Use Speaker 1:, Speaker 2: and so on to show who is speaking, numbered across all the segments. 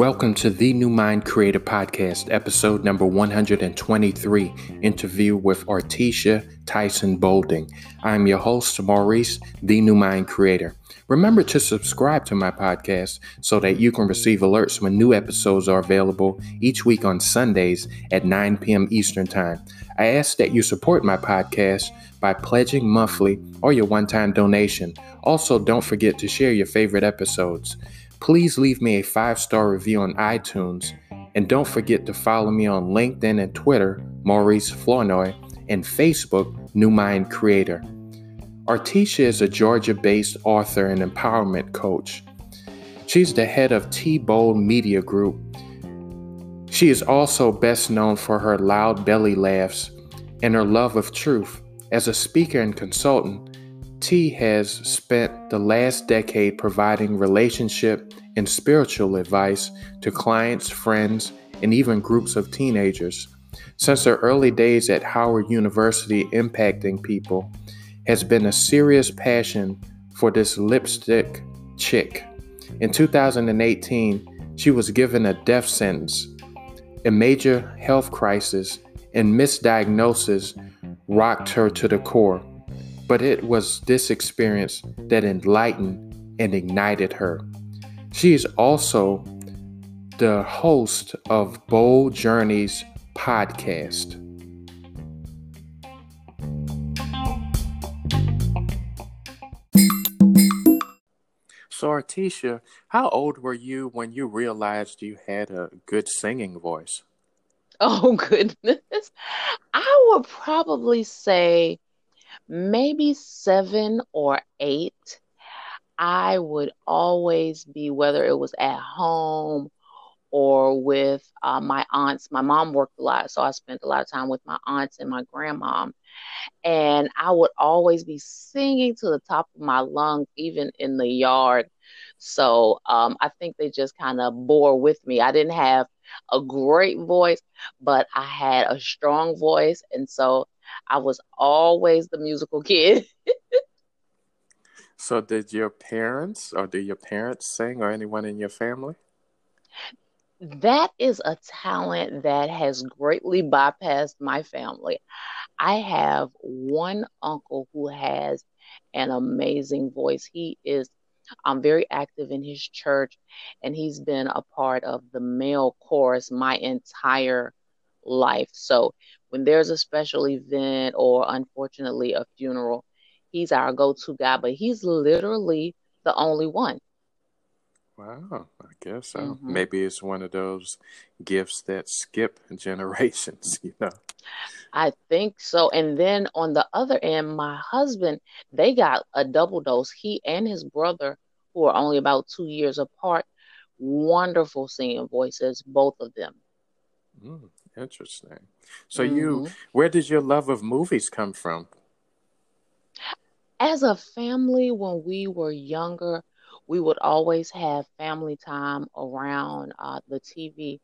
Speaker 1: Welcome to the New Mind Creator Podcast, episode number 123, interview with Artisha Tyson Bolding. I'm your host, Maurice, the New Mind Creator. Remember to subscribe to my podcast so that you can receive alerts when new episodes are available each week on Sundays at 9 p.m. Eastern Time. I ask that you support my podcast by pledging monthly or your one time donation. Also, don't forget to share your favorite episodes. Please leave me a five star review on iTunes. And don't forget to follow me on LinkedIn and Twitter, Maurice Flournoy, and Facebook, New Mind Creator. Artisha is a Georgia based author and empowerment coach. She's the head of T Bold Media Group. She is also best known for her loud belly laughs and her love of truth. As a speaker and consultant, T has spent the last decade providing relationship and spiritual advice to clients, friends, and even groups of teenagers. Since her early days at Howard University, impacting people has been a serious passion for this lipstick chick. In 2018, she was given a death sentence. A major health crisis and misdiagnosis rocked her to the core. But it was this experience that enlightened and ignited her. She is also the host of Bold Journeys podcast. So, Artisha, how old were you when you realized you had a good singing voice?
Speaker 2: Oh, goodness. I would probably say maybe seven or eight, I would always be, whether it was at home or with uh, my aunts. My mom worked a lot, so I spent a lot of time with my aunts and my grandma. And I would always be singing to the top of my lungs, even in the yard. So um, I think they just kind of bore with me. I didn't have a great voice, but I had a strong voice. And so I was always the musical kid.
Speaker 1: so, did your parents or did your parents sing or anyone in your family?
Speaker 2: That is a talent that has greatly bypassed my family. I have one uncle who has an amazing voice. He is um, very active in his church, and he's been a part of the male chorus my entire life. So when there's a special event or unfortunately a funeral, he's our go to guy, but he's literally the only one.
Speaker 1: Wow, I guess so. Mm-hmm. Maybe it's one of those gifts that skip generations, you know.
Speaker 2: I think so. And then on the other end, my husband, they got a double dose. He and his brother, who are only about two years apart, wonderful singing voices, both of them.
Speaker 1: Mm. Interesting. So mm-hmm. you, where did your love of movies come from?
Speaker 2: As a family, when we were younger, we would always have family time around uh, the TV,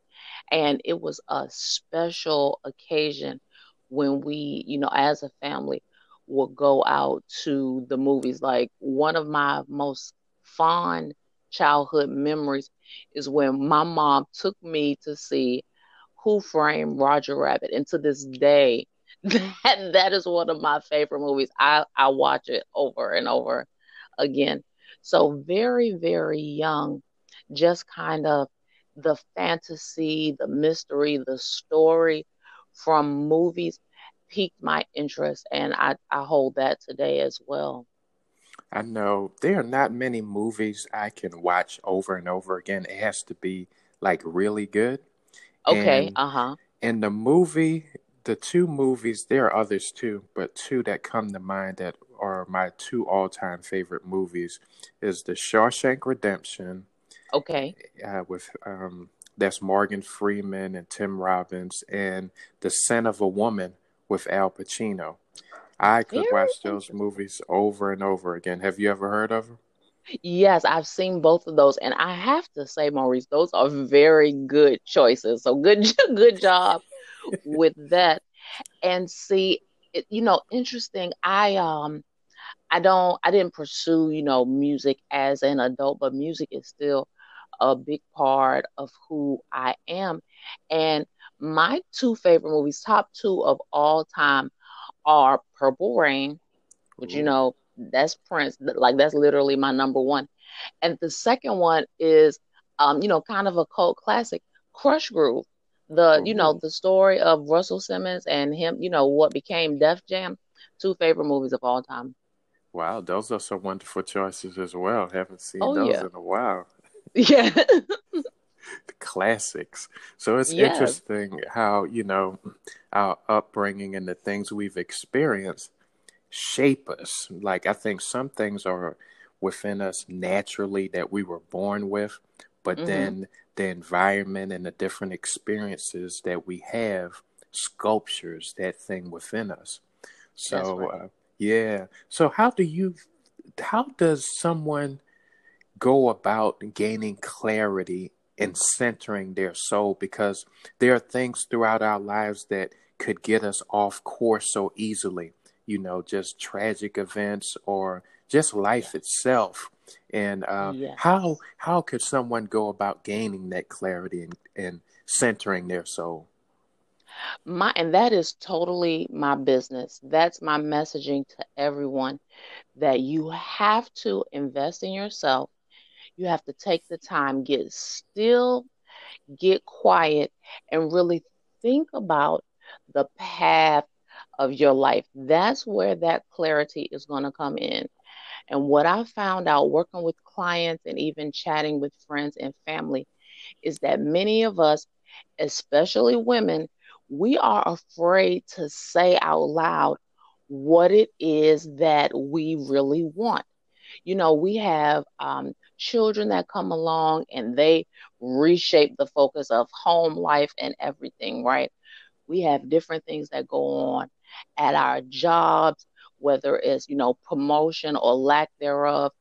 Speaker 2: and it was a special occasion when we, you know, as a family, would go out to the movies. Like one of my most fond childhood memories is when my mom took me to see who Framed Roger Rabbit? And to this day, that that is one of my favorite movies. I I watch it over and over again. So very very young, just kind of the fantasy, the mystery, the story from movies piqued my interest, and I I hold that today as well.
Speaker 1: I know there are not many movies I can watch over and over again. It has to be like really good.
Speaker 2: Okay. Uh huh.
Speaker 1: And the movie, the two movies, there are others too, but two that come to mind that are my two all-time favorite movies is The Shawshank Redemption.
Speaker 2: Okay.
Speaker 1: Uh, with um, that's Morgan Freeman and Tim Robbins, and The Scent of a Woman with Al Pacino. I could Very watch those movies over and over again. Have you ever heard of them?
Speaker 2: Yes, I've seen both of those, and I have to say, Maurice, those are very good choices. So good, good job with that. And see, it, you know, interesting. I um, I don't I didn't pursue, you know, music as an adult, but music is still a big part of who I am. And my two favorite movies, top two of all time, are Purple Rain, which you know, that's Prince, like that's literally my number one. And the second one is um, you know, kind of a cult classic, Krush Groove. The, you know, mm-hmm. the story of Russell Simmons and him, you know, what became Def Jam, two favorite movies of all time.
Speaker 1: Wow, those are some wonderful choices as well. Haven't seen oh, those yeah. in a while.
Speaker 2: Yeah.
Speaker 1: the classics. So it's yes. interesting how, you know, our upbringing and the things we've experienced shape us. Like, I think some things are within us naturally that we were born with, but mm-hmm. then the environment and the different experiences that we have sculptures that thing within us. So, right. uh, yeah. So, how do you, how does someone go about gaining clarity and centering their soul? Because there are things throughout our lives that could get us off course so easily. You know, just tragic events or just life itself. And uh, yes. how how could someone go about gaining that clarity and, and centering their soul?
Speaker 2: My and that is totally my business. That's my messaging to everyone that you have to invest in yourself. You have to take the time, get still, get quiet, and really think about the path of your life. That's where that clarity is going to come in. And what I found out working with clients and even chatting with friends and family is that many of us, especially women, we are afraid to say out loud what it is that we really want. You know, we have um, children that come along and they reshape the focus of home life and everything, right? We have different things that go on at our jobs whether it's, you know, promotion or lack thereof,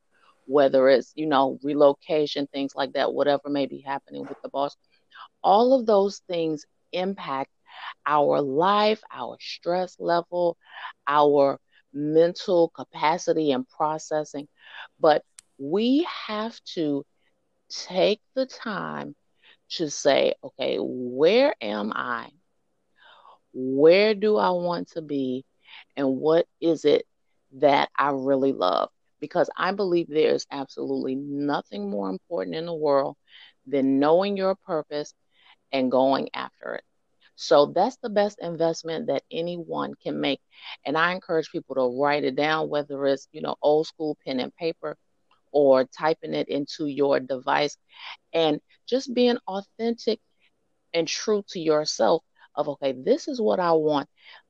Speaker 2: whether it's, you know, relocation, things like that, whatever may be happening with the boss. All of those things impact our life, our stress level, our mental capacity and processing. But we have to take the time to say, okay, where am I? Where do I want to be? And what is it that I really love? Because I believe there's absolutely nothing more important in the world than knowing your purpose and going after it. So that's the best investment that anyone can make. And I encourage people to write it down, whether it's, you know, old school pen and paper or typing it into your device and just being authentic and true to yourself of, okay, this is what I want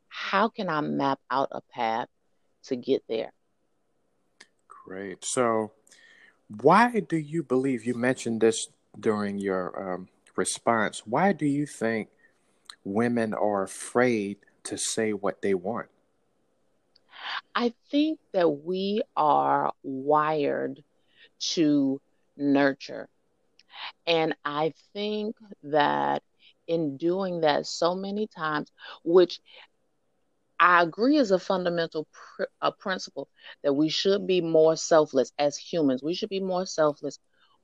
Speaker 2: how can I map out a path to get there?
Speaker 1: Great. So, why do you believe you mentioned this during your um, response? Why do you think women are afraid to say what they want?
Speaker 2: I think that we are wired to nurture. And I think that in doing that so many times, which I agree as a fundamental pr- a principle that we should be more selfless as humans. We should be more selfless,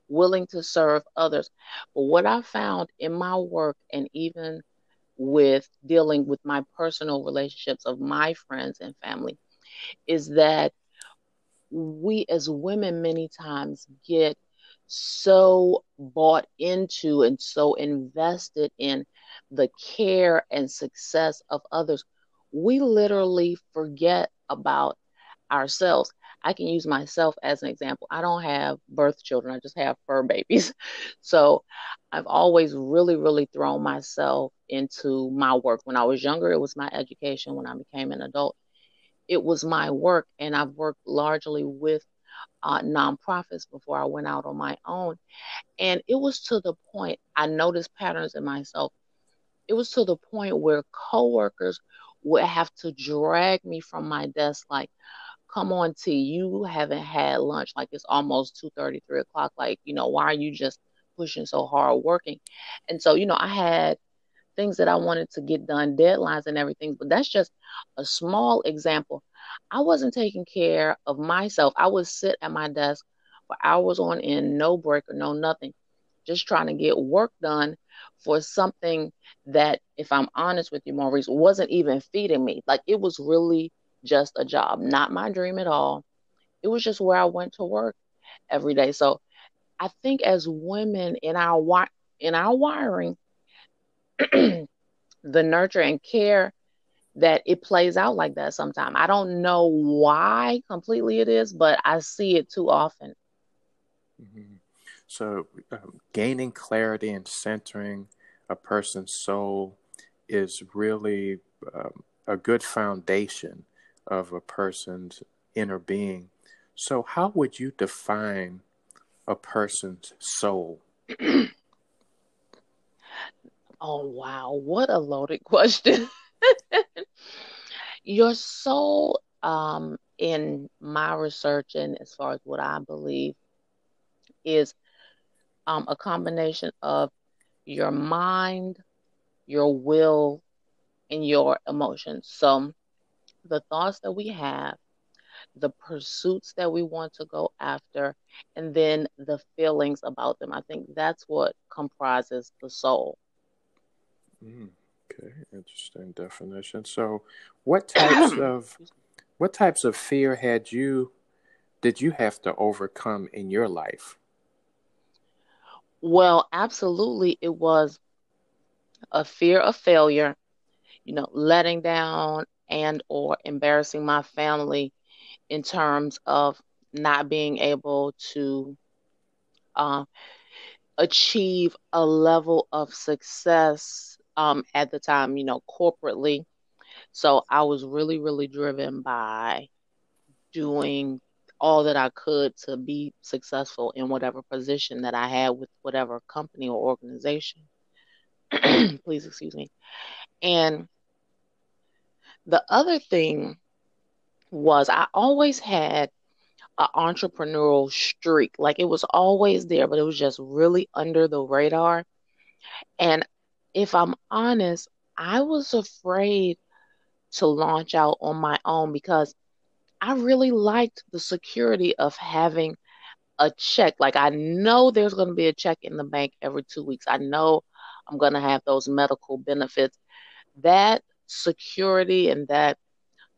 Speaker 2: willing to serve others. But what I found in my work and even with dealing with my personal relationships of my friends and family is that we as women many times get so bought into and so invested in the care and success of others we literally forget about ourselves. I can use myself as an example. I don't have birth children, I just have fur babies. So I've always really, really thrown myself into my work. When I was younger, it was my education. When I became an adult, it was my work. And I've worked largely with uh, nonprofits before I went out on my own. And it was to the point I noticed patterns in myself. It was to the point where coworkers would have to drag me from my desk like come on t you haven't had lunch like it's almost 2 33 o'clock like you know why are you just pushing so hard working and so you know i had things that I wanted to get done, deadlines and everything. But that's just a small example. I wasn't taking care of myself. I would sit at my desk for hours on end, no break or no nothing, just trying to get work done for something that, if I'm honest with you, Maurice, wasn't even feeding me. Like it was really just a job, not my dream at all. It was just where I went to work every day. So I think as women in our in our wiring, the nurture and care that it plays out like that sometimes. I don't know why completely it is, but I see it too often.
Speaker 1: Mm-hmm. So, um, gaining clarity and centering a person's soul is really um, a good foundation of a person's inner being. So, how would you define a person's soul?
Speaker 2: oh, wow. What a loaded question. Your soul, um, in my research and as far as what I believe, is um, a combination of your mind, your will, and your emotions. So, the thoughts that we have, the pursuits that we want to go after, and then the feelings about them. I think that's what comprises the soul.
Speaker 1: Mm, okay, interesting definition. So, what types of what types of fear had you did you have to overcome in your life?
Speaker 2: Well, absolutely, it was a fear of failure, you know, letting down and or embarrassing my family in terms of not being able to uh, achieve a level of success um, at the time, you know, corporately. So I was really, really driven by doing all that I could to be successful in whatever position that I had with whatever company or organization. Please excuse me. And the other thing was I always had an entrepreneurial streak. Like it was always there, but it was just really under the radar. And if I'm honest, I was afraid to launch out on my own because I really liked the security of having a check. Like I know there's going to be a check in the bank every two weeks. I know I'm going to have those medical benefits. That security and that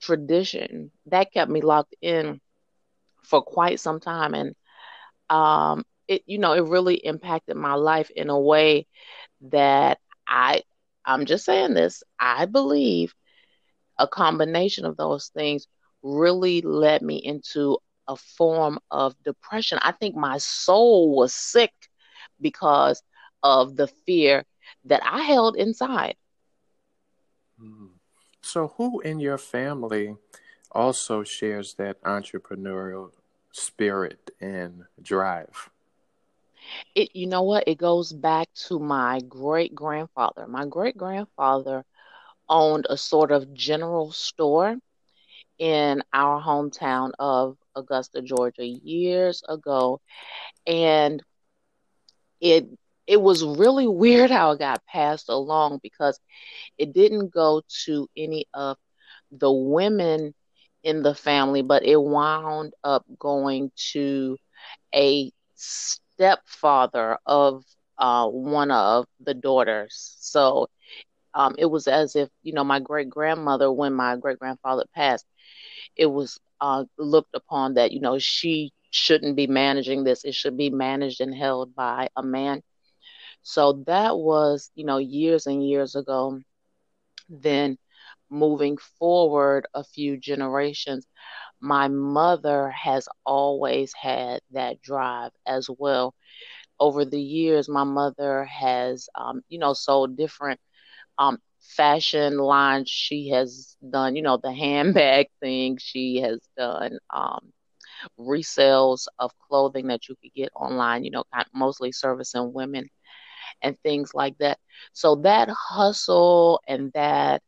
Speaker 2: tradition that kept me locked in for quite some time and um it you know it really impacted my life in a way that i i'm just saying this i believe a combination of those things really led me into a form of depression i think my soul was sick because of the fear that i held inside
Speaker 1: mm. So, who in your family also shares that entrepreneurial spirit and drive?
Speaker 2: It, you know what? It goes back to my great grandfather. My great grandfather owned a sort of general store in our hometown of Augusta, Georgia, years ago, and it it was really weird how it got passed along because it didn't go to any of the women in the family, but it wound up going to a stepfather of uh, one of the daughters. So um, it was as if, you know, my great grandmother, when my great grandfather passed, it was uh, looked upon that, you know, she shouldn't be managing this. It should be managed and held by a man. So that was, you know, years and years ago. Then moving forward a few generations, my mother has always had that drive as well. Over the years, my mother has, um, you know, sold different um, fashion lines. She has done, you know, the handbag thing. She has done um, resales of clothing that you could get online, you know, mostly servicing women and things like that. So that hustle and that,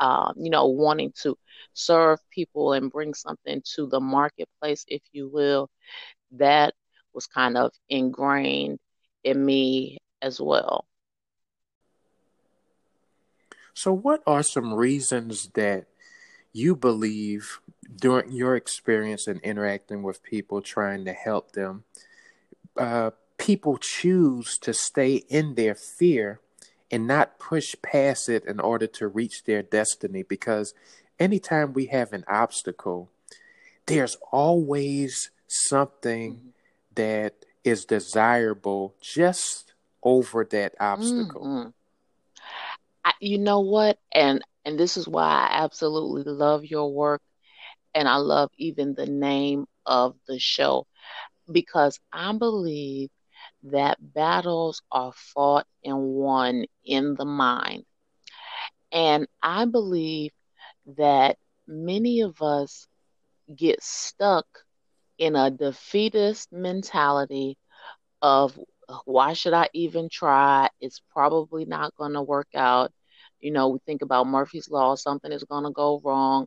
Speaker 2: um, you know, wanting to serve people and bring something to the marketplace, if you will, that was kind of ingrained in me as well.
Speaker 1: So, what are some reasons that you believe during your experience in interacting with people, trying to help them, uh, people choose to stay in their fear and not push past it in order to reach their destiny? Because anytime we have an obstacle, there's always something mm-hmm. that is desirable just over that obstacle. Mm-hmm.
Speaker 2: I, you know what? And and this is why I absolutely love your work and I love even the name of the show because I believe that battles are fought and won in the mind. And I believe that many of us get stuck in a defeatist mentality of why should I even try? It's probably not going to work out. You know, we think about Murphy's Law, something is going to go wrong.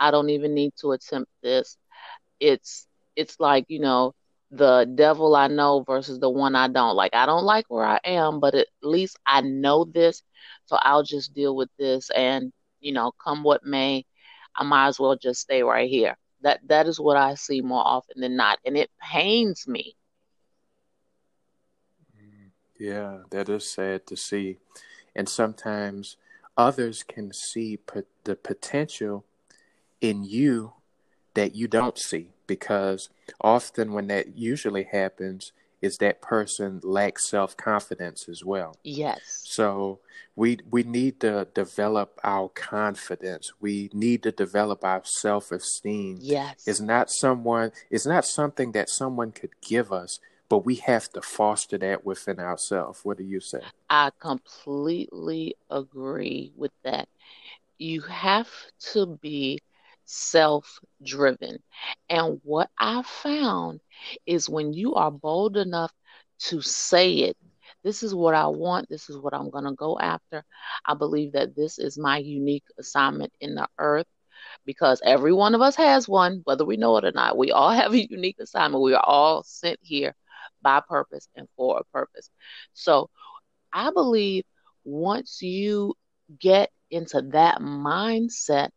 Speaker 2: I don't even need to attempt this. It's it's like, you know, the devil I know versus the one I don't. Like I don't like where I am, but at least I know this, so I'll just deal with this and, you know, come what may, I might as well just stay right here. That that is what I see more often than not, and it pains me.
Speaker 1: Yeah, that is sad to see, and sometimes others can see the potential in you that you don't see because often when that usually happens is that person lacks self confidence as well.
Speaker 2: Yes.
Speaker 1: So we we need to develop our confidence. We need to develop our self esteem.
Speaker 2: Yes.
Speaker 1: It's not someone it's not something that someone could give us, but we have to foster that within ourselves. What do you say?
Speaker 2: I completely agree with that. You have to be self driven. And what I found is when you are bold enough to say it, this is what I want, this is what I'm going to go after. I believe that this is my unique assignment in the earth because every one of us has one, whether we know it or not. We all have a unique assignment. We are all sent here by purpose and for a purpose. So I believe once you get into that mindset,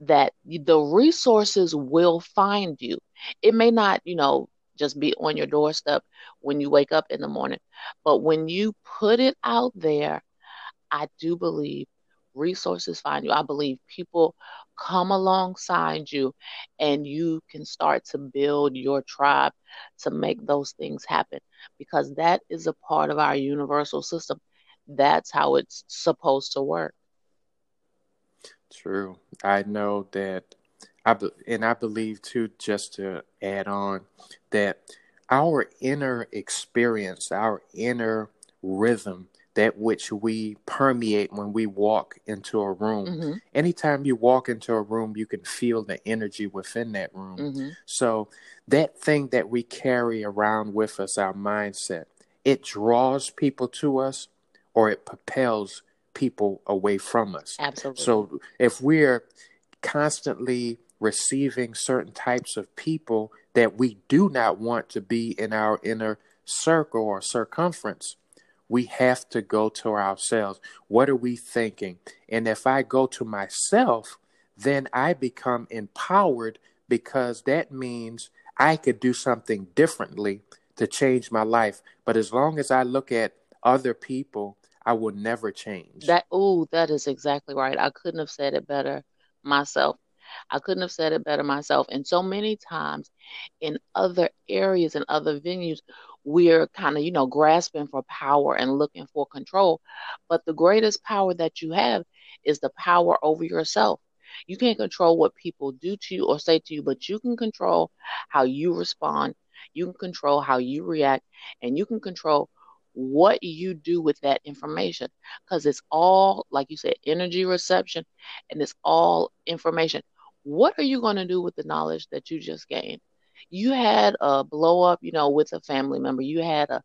Speaker 2: that the resources will find you. It may not, you know, just be on your doorstep when you wake up in the morning, but when you put it out there, I do believe resources find you. I believe people come alongside you and you can start to build your tribe to make those things happen because that is a part of our universal system. That's how it's supposed to work.
Speaker 1: True. I know that I be, and I believe too just to add on that our inner experience, our inner rhythm that which we permeate when we walk into a room. Mm-hmm. Anytime you walk into a room, you can feel the energy within that room. Mm-hmm. So, that thing that we carry around with us, our mindset, it draws people to us or it propels people away from us.
Speaker 2: Absolutely.
Speaker 1: So, if we're constantly receiving certain types of people that we do not want to be in our inner circle or circumference, we have to go to ourselves. What are we thinking? And if I go to myself, then I become empowered because that means I could do something differently to change my life. But as long as I look at other people, I will never change.
Speaker 2: That oh, that is exactly right. I couldn't have said it better myself. I couldn't have said it better myself. And so many times in other areas and other venues, we're kind of, you know, grasping for power and looking for control. But the greatest power that you have is the power over yourself. You can't control what people do to you or say to you, but you can control how you respond. You can control how you react, and you can control what you do with that information because it's all, like you said, energy reception and it's all information. What are you going to do with the knowledge that you just gained? You had a blow up, you know, with a family member. You had a,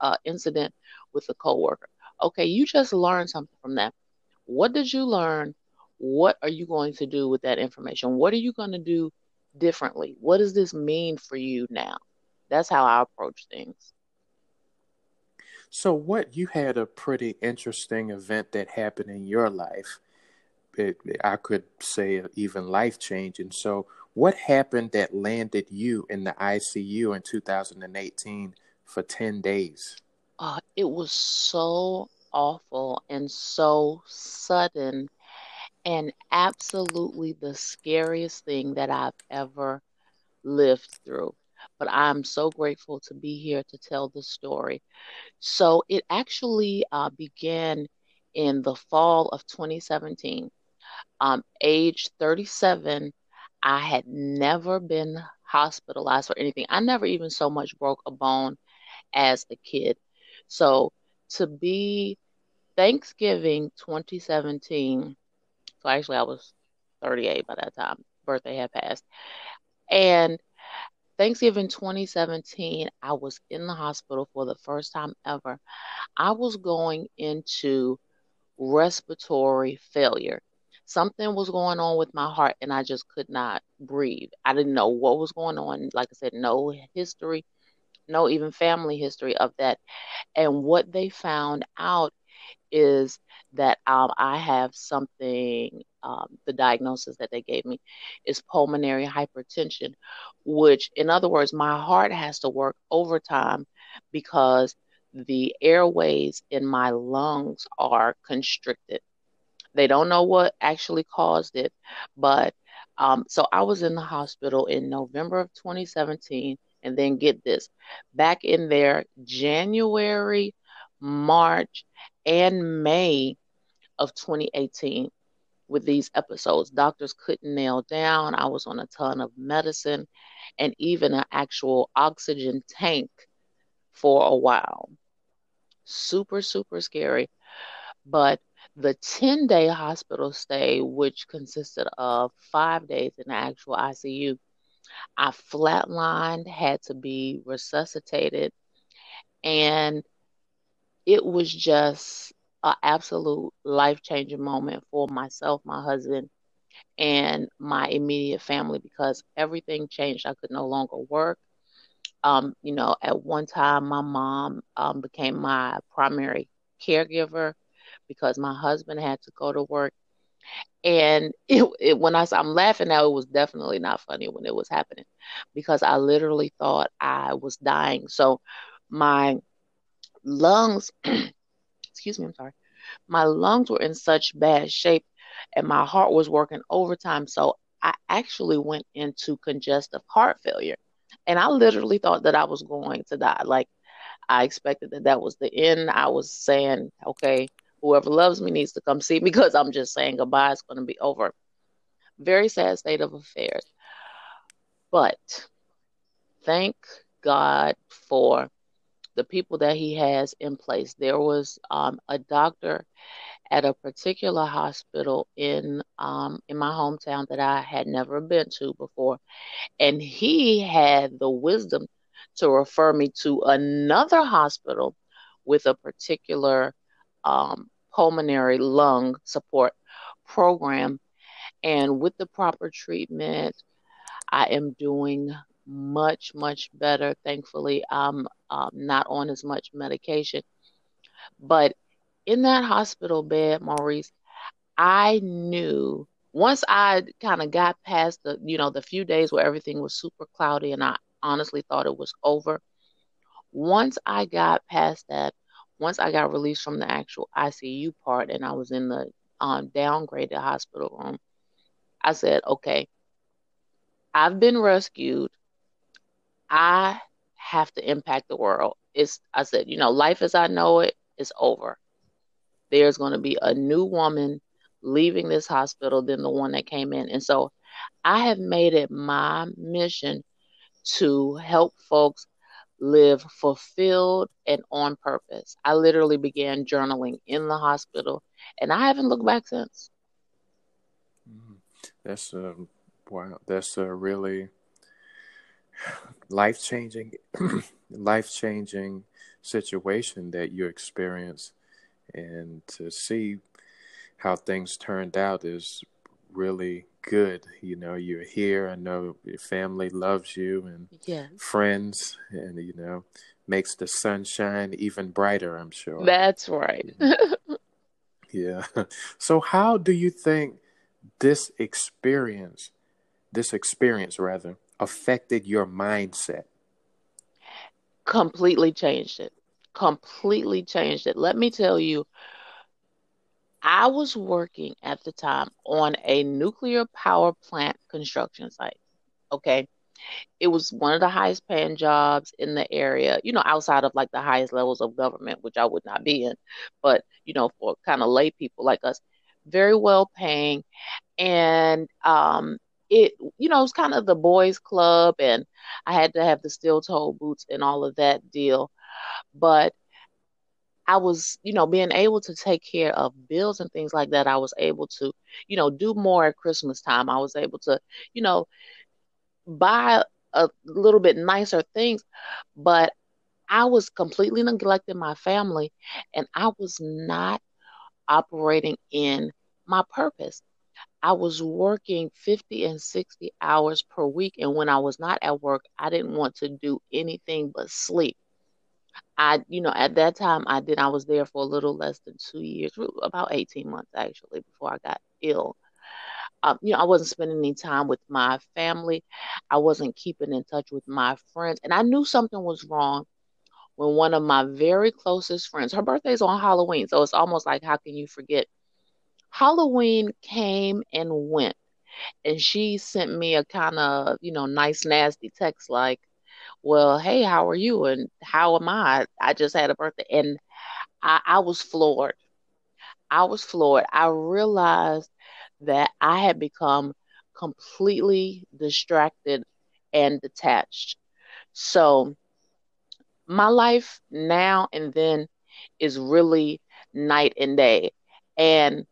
Speaker 2: a incident with a coworker. Okay, you just learned something from that. What did you learn? What are you going to do with that information? What are you going to do differently? What does this mean for you now? That's how I approach things.
Speaker 1: So, what you had a pretty interesting event that happened in your life. It, I could say even life changing. So, what happened that landed you in the ICU in 2018 for 10 days?
Speaker 2: Uh, it was so awful and so sudden and absolutely the scariest thing that I've ever lived through. But I'm so grateful to be here to tell the story. So it actually uh, began in the fall of 2017. Um, age 37, I had never been hospitalized for anything. I never even so much broke a bone as a kid. So to be Thanksgiving 2017, so actually I was 38 by that time, birthday had passed. And Thanksgiving 2017, I was in the hospital for the first time ever. I was going into respiratory failure. Something was going on with my heart, and I just could not breathe. I didn't know what was going on. Like I said, no history, no even family history of that. And what they found out is that um, I have something, um, the diagnosis that they gave me is pulmonary hypertension, which, in other words, my heart has to work overtime because the airways in my lungs are constricted. They don't know what actually caused it, but um, so I was in the hospital in November of 2017, and then get this back in there January, March, and May of 2018 with these episodes. Doctors couldn't nail down. I was on a ton of medicine and even an actual oxygen tank for a while. Super, super scary. But the 10 day hospital stay, which consisted of five days in the actual ICU, I flatlined, had to be resuscitated, and it was just an absolute life changing moment for myself, my husband, and my immediate family because everything changed. I could no longer work. Um, you know, at one time, my mom um, became my primary caregiver because my husband had to go to work. And it, it, when I I'm laughing now, it was definitely not funny when it was happening because I literally thought I was dying. So my lungs excuse me, I'm sorry. My lungs were in such bad shape and my heart was working overtime. So I actually went into congestive heart failure. And I literally thought that I was going to die. Like I expected that that was the end. I was saying, okay, whoever loves me needs to come see me because I'm just saying goodbye. It's going to be over. Very sad state of affairs. But thank God for the people that he has in place. There was um, a doctor at a particular hospital in um, in my hometown that I had never been to before, and he had the wisdom to refer me to another hospital with a particular um, pulmonary lung support program, and with the proper treatment, I am doing much, much better. Thankfully, I'm um, not on as much medication. But in that hospital bed, Maurice, I knew once I kind of got past the, you know, the few days where everything was super cloudy and I honestly thought it was over. Once I got past that, once I got released from the actual ICU part and I was in the um, downgraded hospital room, I said, okay, I've been rescued. I have to impact the world. It's I said, you know, life as I know it is over. There's going to be a new woman leaving this hospital than the one that came in. And so I have made it my mission to help folks live fulfilled and on purpose. I literally began journaling in the hospital and I haven't looked back since.
Speaker 1: Mm-hmm. That's a um, wow, that's a really life changing life changing situation that you experience and to see how things turned out is really good. You know, you're here. I know your family loves you and
Speaker 2: Yes.
Speaker 1: friends, and you know, makes the sunshine even brighter. I'm sure.
Speaker 2: That's right. Mm.
Speaker 1: Yeah. So, how do you think this experience, this experience rather, affected your mindset?
Speaker 2: Completely changed it. Completely changed it. Let me tell you, I was working at the time on a nuclear power plant construction site. Okay. It was one of the highest paying jobs in the area, you know, outside of like the highest levels of government, which I would not be in, but, you know, for kind of lay people like us, very well paying. And um, it, you know, it was kind of the boys' club, and I had to have the steel toe boots and all of that deal. But I was, you know, being able to take care of bills and things like that. I was able to, you know, do more at Christmas time. I was able to, you know, buy a little bit nicer things, but I was completely neglecting my family and I was not operating in my purpose. I was working 50 and 60 hours per week. And when I was not at work, I didn't want to do anything but sleep. I, you know, at that time, I did, I was there for a little less than two years, about 18 months actually, before I got ill. Um, you know, I wasn't spending any time with my family. I wasn't keeping in touch with my friends. And I knew something was wrong when one of my very closest friends, her birthday's on Halloween. So it's almost like, how can you forget? Halloween came and went. And she sent me a kind of, you know, nice, nasty text like, well, hey, how are you? And how am I? I just had a birthday. And I, I was floored. I was floored. I realized that I had become completely distracted and detached. So my life now and then is really night and day. And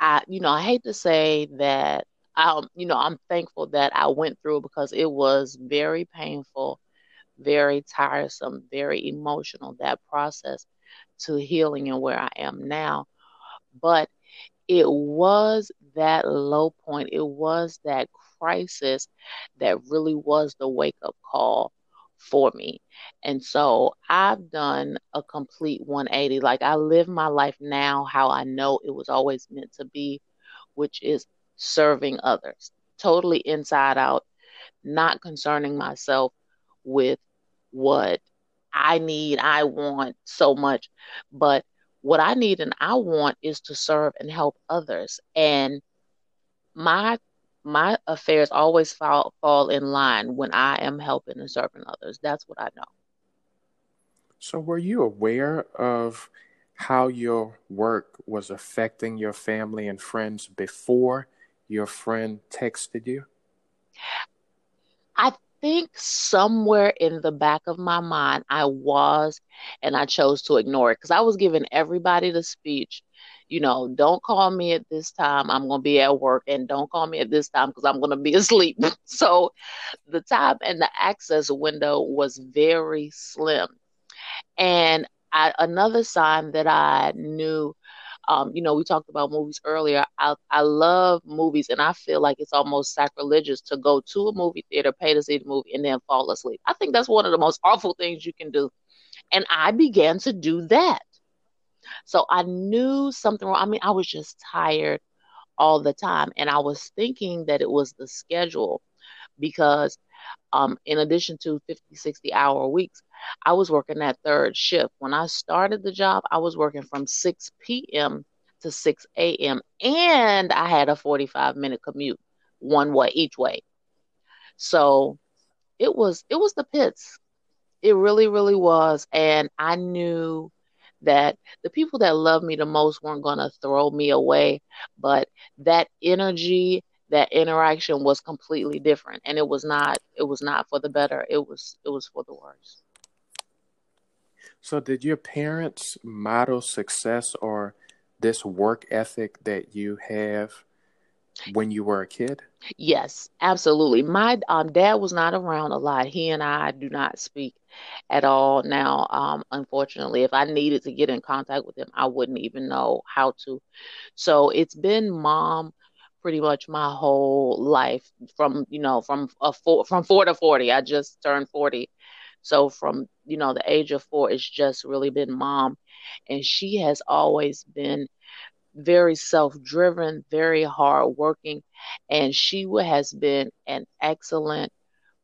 Speaker 2: I, you know, I hate to say that um, you know, I'm thankful that I went through it because it was very painful, very tiresome, very emotional, that process to healing and where I am now. But it was that low point, it was that crisis that really was the wake up call for me. And so I've done a complete 180. Like I live my life now how I know it was always meant to be, which is serving others, totally inside out, not concerning myself with what I need, I want so much, but what I need and I want is to serve and help others. And my my affairs always fall fall in line when I am helping and serving others. That's what I know.
Speaker 1: So, were you aware of how your work was affecting your family and friends before your friend texted you?
Speaker 2: I think somewhere in the back of my mind, I was, and I chose to ignore it because I was giving everybody the speech. You know, don't call me at this time. I'm going to be at work, and don't call me at this time because I'm going to be asleep. so the time and the access window was very slim. And I, another sign that I knew um, you know, we talked about movies earlier. I I love movies, and I feel like it's almost sacrilegious to go to a movie theater, pay to see the movie, and then fall asleep. I think that's one of the most awful things you can do. And I began to do that. So I knew something wrong. I mean, I was just tired all the time, and I was thinking that it was the schedule because um, in addition to 50, 60 hour weeks, I was working that third shift. When I started the job, I was working from 6 p.m. to 6 a.m. and I had a 45 minute commute one way each way. So it was it was the pits. It really, really was. And I knew that the people that loved me the most weren't gonna throw me away, but that energy that interaction was completely different and it was not it was not for the better it was it was for the worse.
Speaker 1: So did your parents model success or this work ethic that you have when you were a kid?
Speaker 2: Yes absolutely. My um, dad was not around a lot. He and i do not speak at all. Now um, unfortunately if i needed to get in contact with him i wouldn't even know how to. So it's been mom pretty much my whole life from you know from a four, from four to forty. I just turned forty, so from you know the age of four, it's just really been mom, and she has always been very self-driven, very hard-working and she has been an excellent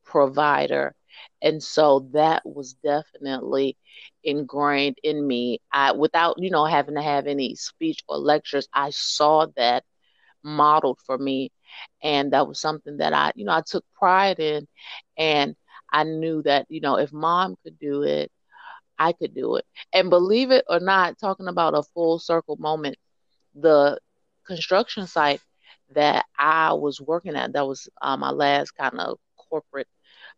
Speaker 2: provider. And so that was definitely ingrained in me. I without, you know, having to have any speech or lectures, I saw that modeled for me. And that was something that I, you know, I took pride in. And I knew that, you know, if mom could do it, I could do it. And believe it or not, talking about a full circle moment, the construction site that I was working at, that was uh, my last kind of corporate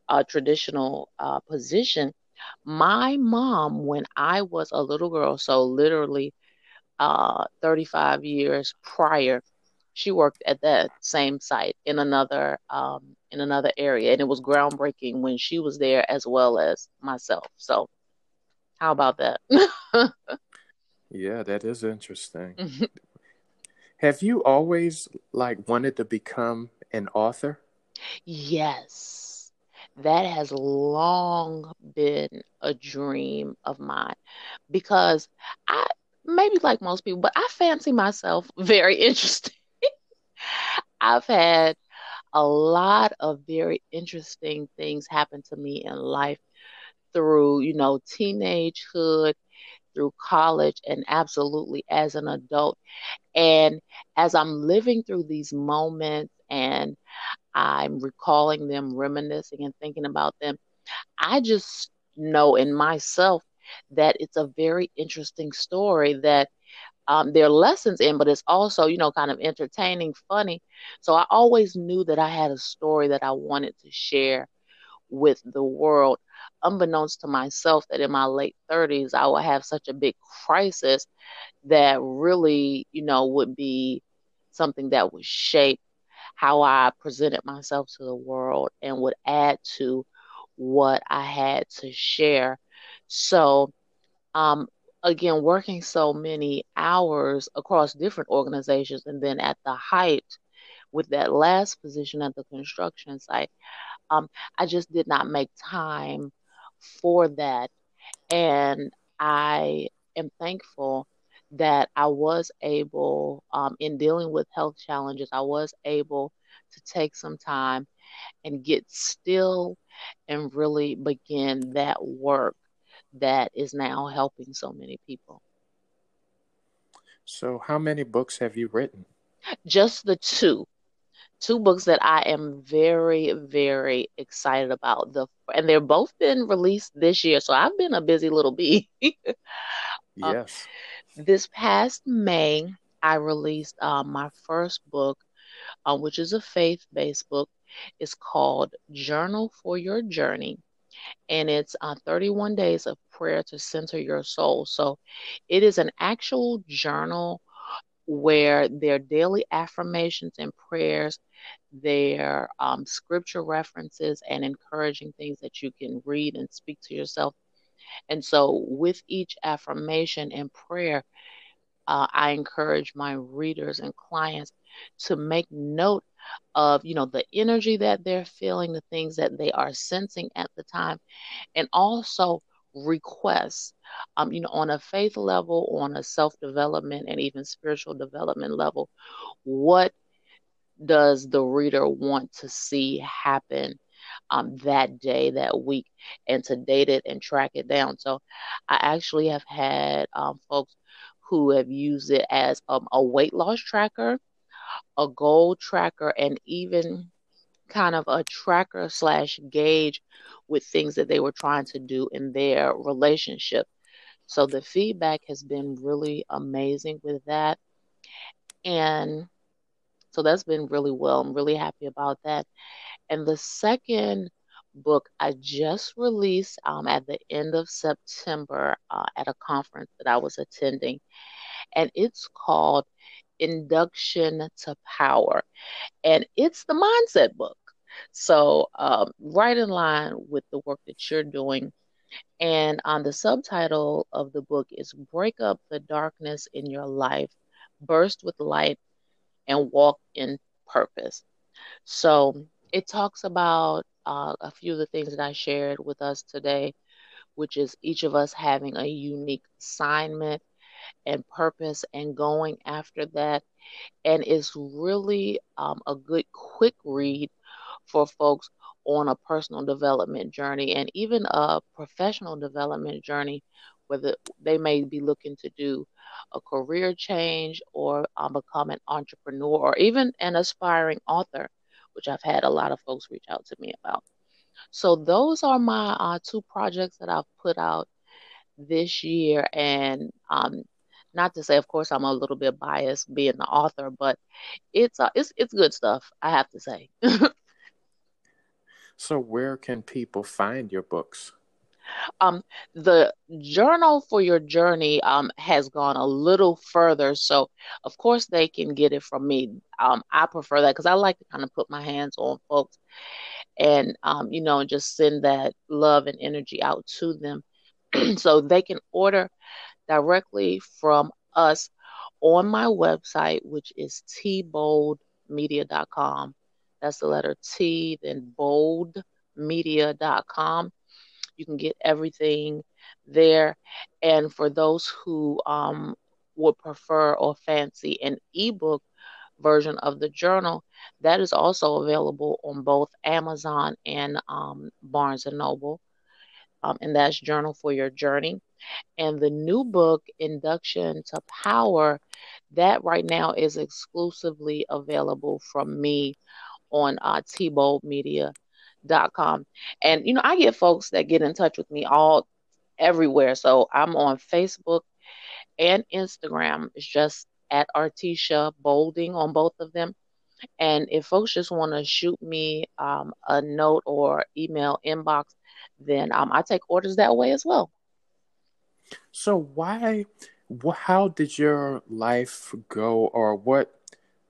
Speaker 2: uh, traditional uh, position. My mom, when I was a little girl, so literally uh, 35 years prior, she worked at that same site in another um, in another area, and it was groundbreaking when she was there as well as myself. So, how about that?
Speaker 1: yeah, that is interesting. Have you always like wanted to become an author?
Speaker 2: Yes, that has long been a dream of mine because I maybe like most people, but I fancy myself very interesting. I've had a lot of very interesting things happen to me in life through, you know, teenagehood, through college, and absolutely as an adult. And as I'm living through these moments and I'm recalling them, reminiscing, and thinking about them, I just know in myself that it's a very interesting story that um, there are lessons in, but it's also, you know, kind of entertaining, funny. So I always knew that I had a story that I wanted to share with the world, unbeknownst to myself, that in my late 30s, I would have such a big crisis that really, you know, would be something that would shape how I presented myself to the world and would add to what I had to share. So, um, again, working so many hours across different organizations, and then at the height with that last position at the construction site, um, I just did not make time for that. And I am thankful that I was able, um, in dealing with health challenges, I was able to take some time and get still and really begin that work that is now helping so many people.
Speaker 1: So, how many books have you written?
Speaker 2: Just the two. Two books that I am very, very excited about. The and they're both been released this year, so I've been a busy little bee.
Speaker 1: Um, yes.
Speaker 2: this past May, I released uh, my first book, uh, which is a faith-based book. It's called Journal for Your Journey and it's uh, 31 days of prayer to center your soul. So it is an actual journal where their daily affirmations and prayers, their um, scripture references, and encouraging things that you can read and speak to yourself. And so, with each affirmation and prayer, uh, I encourage my readers and clients to make note of you know the energy that they're feeling the things that they are sensing at the time and also requests um, you know on a faith level on a self-development and even spiritual development level what does the reader want to see happen um, that day, that week, and to date it and track it down. So I actually have had um, folks who have used it as um, a weight loss tracker a goal tracker, and even kind of a tracker slash gauge with things that they were trying to do in their relationship. So the feedback has been really amazing with that. And so that's been really well. I'm really happy about that. And the second book I just released um, at the end of September uh, at a conference that I was attending. And it's called Induction to Power. And it's the mindset book. So, um, right in line with the work that you're doing. And on the subtitle of the book is Break Up the Darkness in Your Life, Burst with Light, and Walk in purpose. So it talks about uh, a few of the things that I shared with us today, which is each of us having a unique assignment and purpose and going after that. And it's really um, a good quick read for folks on a personal development journey and even a professional development journey, whether they may be looking to do a career change or um, become an entrepreneur or even an aspiring author, which I've had a lot of folks reach out to me about. So those are my uh, two projects that I've put out this year, and um, not to say, of course, I'm a little bit biased being the author, but it's uh, it's it's good stuff. I have to say.
Speaker 1: so, where can people find your books?
Speaker 2: Um, the journal for your journey um, has gone a little further, so of course they can get it from me. Um, I prefer that because I like to kind of put my hands on folks and um, you know just send that love and energy out to them, so they can order directly from us on my website, which is tboldmedia.com. That's the letter T, then boldmedia.com. You can get everything there. And for those who um, would prefer or fancy an ebook version of the journal, that is also available on both Amazon and um, Barnes and Noble. Um, and that's Journal for Your Journey. And the new book, Induction to Power, that right now is exclusively available from me on uh, tboldmedia.com. And, you know, I get folks that get in touch with me all everywhere. So I'm on Facebook and Instagram. It's just at Artisha Bolding on both of them. And if folks just want to shoot me um, a note or email inbox, then um, I take orders that way as well.
Speaker 1: So why, how did your life go, or what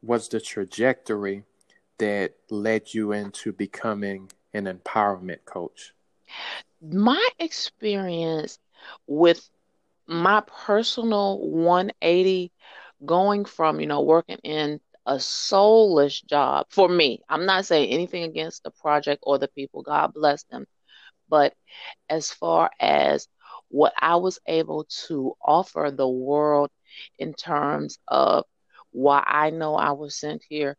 Speaker 1: was the trajectory that led you into becoming an empowerment coach?
Speaker 2: My experience with my personal 180 going from, you know, working in a soulless job for me. I'm not saying anything against the project or the people. God bless them. But as far as what I was able to offer the world in terms of why I know I was sent here,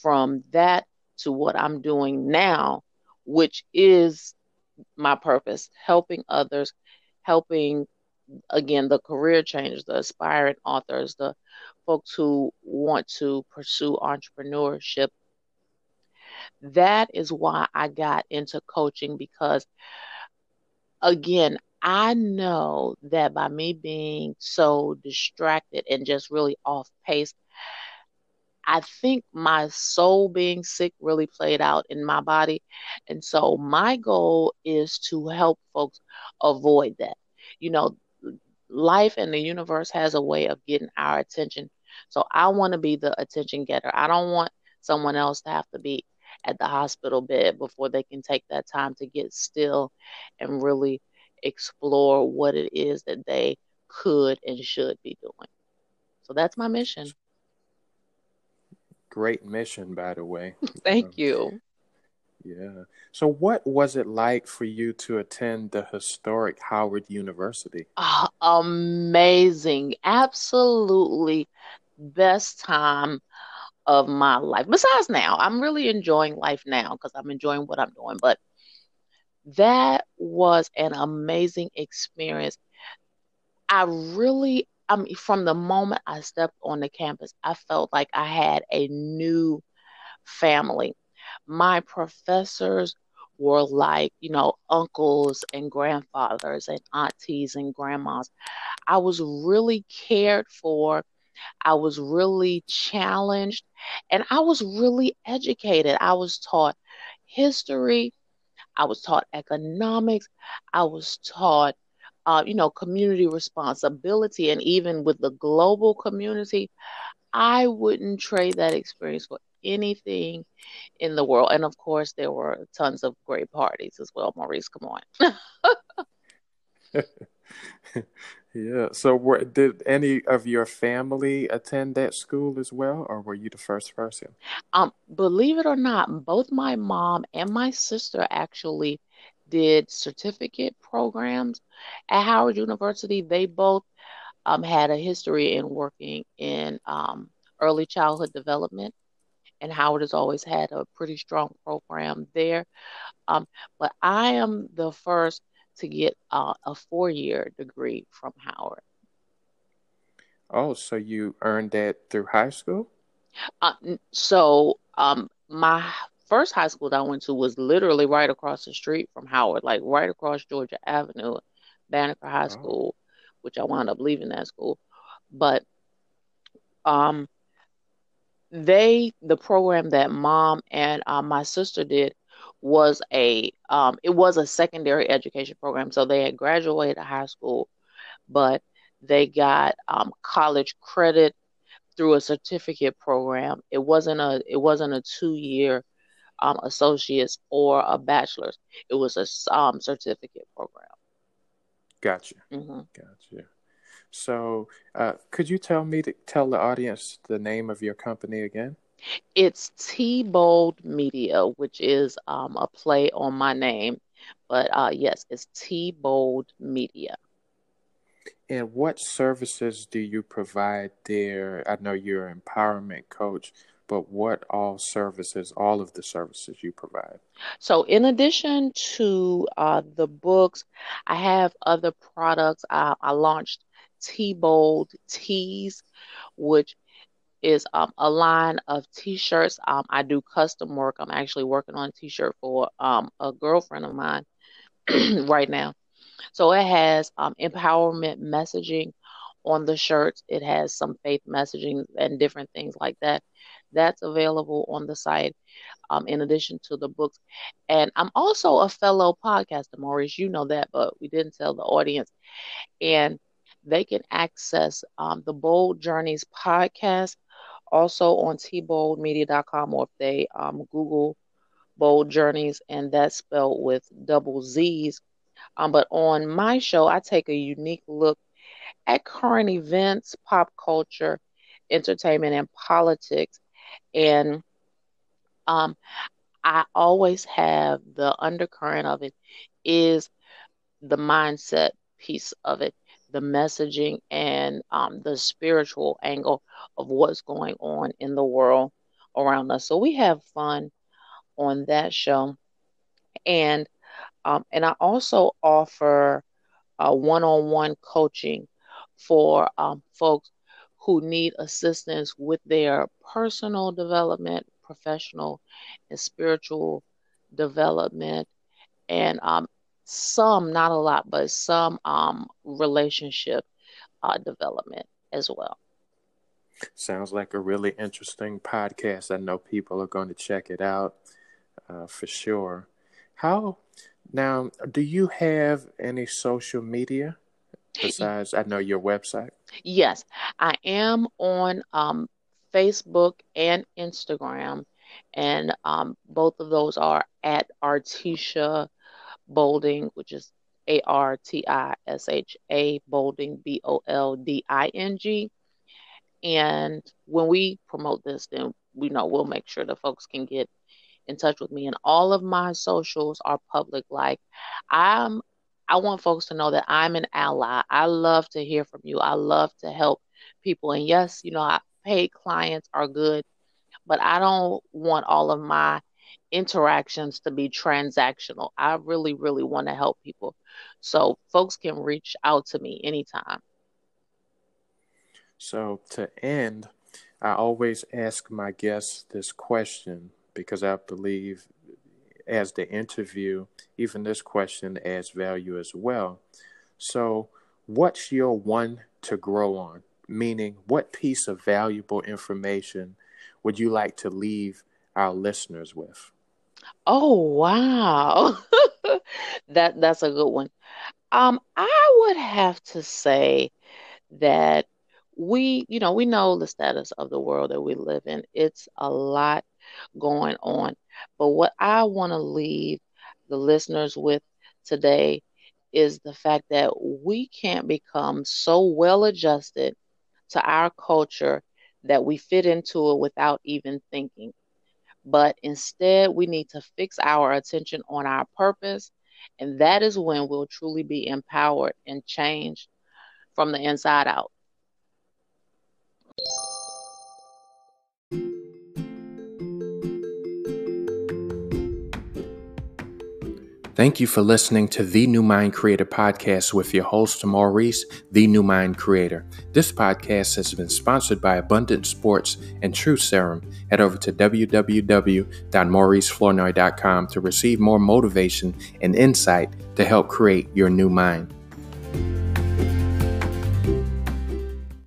Speaker 2: from that to what I'm doing now, which is my purpose helping others, helping again the career changers, the aspiring authors, the folks who want to pursue entrepreneurship. That is why I got into coaching because, again, I know that by me being so distracted and just really off pace, I think my soul being sick really played out in my body. And so my goal is to help folks avoid that. You know, life and the universe has a way of getting our attention. So I want to be the attention getter. I don't want someone else to have to be at the hospital bed before they can take that time to get still and really explore what it is that they could and should be doing. So that's my mission.
Speaker 1: Great mission, by the way.
Speaker 2: Thank um, you.
Speaker 1: Yeah. So, what was it like for you to attend the historic Howard University?
Speaker 2: Uh, amazing. Absolutely best time of my life. Besides now, I'm really enjoying life now because I'm enjoying what I'm doing. But that was an amazing experience. I really, I mean, from the moment I stepped on the campus, I felt like I had a new family. My professors were like, you know, uncles and grandfathers and aunties and grandmas. I was really cared for. I was really challenged and I was really educated. I was taught history, I was taught economics. I was taught, uh, you know, community responsibility. And even with the global community, I wouldn't trade that experience for anything in the world. And of course, there were tons of great parties as well. Maurice, come on.
Speaker 1: Yeah. So, were, did any of your family attend that school as well, or were you the first person?
Speaker 2: Um, believe it or not, both my mom and my sister actually did certificate programs at Howard University. They both um, had a history in working in um, early childhood development, and Howard has always had a pretty strong program there. Um, but I am the first to get uh, a four year degree from Howard.
Speaker 1: Oh, so you earned that through high school?
Speaker 2: Uh, so, um, my first high school that I went to was literally right across the street from Howard, like right across Georgia Avenue, Banneker High oh. School, which I wound up leaving that school. But um, they, the program that mom and uh, my sister did was a um, it was a secondary education program. So they had graduated high school, but they got um, college credit through a certificate program. It wasn't a it wasn't a two year um, associates or a bachelor's. It was a um, certificate program.
Speaker 1: Gotcha. Mm-hmm. Gotcha. So, uh, could you tell me to tell the audience the name of your company again?
Speaker 2: It's T Bold Media, which is um, a play on my name. But uh, yes, it's T Bold Media.
Speaker 1: And what services do you provide there? I know you're an empowerment coach, but what all services, all of the services you provide?
Speaker 2: So, in addition to uh, the books, I have other products. I, I launched T Bold Tees, which is um, a line of t-shirts. Um, I do custom work. I'm actually working on a t-shirt for um, a girlfriend of mine right now. So it has um, empowerment messaging on the shirts. It has some faith messaging and different things like that. That's available on the site um, in addition to the books. And I'm also a fellow podcaster, Maurice. You know that, but we didn't tell the audience. And they can access um, the Bold Journeys podcast also on tboldmedia.com or if they um, Google Bold Journeys, and that's spelled with double Z's. Um, but on my show, I take a unique look at current events, pop culture, entertainment, and politics. And um, I always have the undercurrent of it is the mindset piece of it the messaging and um, the spiritual angle of what's going on in the world around us. So we have fun on that show, and um, and I also offer uh, one-on-one coaching for um, folks who need assistance with their personal development, professional, and spiritual development, and um, some, not a lot, but some um, relationship uh, development as well.
Speaker 1: Sounds like a really interesting podcast. I know people are going to check it out uh, for sure. How now? Do you have any social media besides? I know your website.
Speaker 2: Yes, I am on um, Facebook and Instagram, and um, both of those are at Artisha Bolding, which is A R T I S H A Bolding, B O L D I N G. And when we promote this, then we know we'll make sure the folks can get in touch with me. And all of my socials are public. Like I'm I want folks to know that I'm an ally. I love to hear from you. I love to help people. And yes, you know, I, paid clients are good, but I don't want all of my interactions to be transactional. I really, really want to help people. So folks can reach out to me anytime.
Speaker 1: So to end, I always ask my guests this question because I believe as the interview, even this question adds value as well. So, what's your one to grow on? Meaning, what piece of valuable information would you like to leave our listeners with?
Speaker 2: Oh wow. that that's a good one. Um I would have to say that we, you know, we know the status of the world that we live in. It's a lot going on. But what I want to leave the listeners with today is the fact that we can't become so well adjusted to our culture that we fit into it without even thinking. But instead, we need to fix our attention on our purpose. And that is when we'll truly be empowered and changed from the inside out.
Speaker 1: Thank you for listening to the New Mind Creator podcast with your host, Maurice, the New Mind Creator. This podcast has been sponsored by Abundant Sports and True Serum. Head over to www.mauriceflournoy.com to receive more motivation and insight to help create your new mind.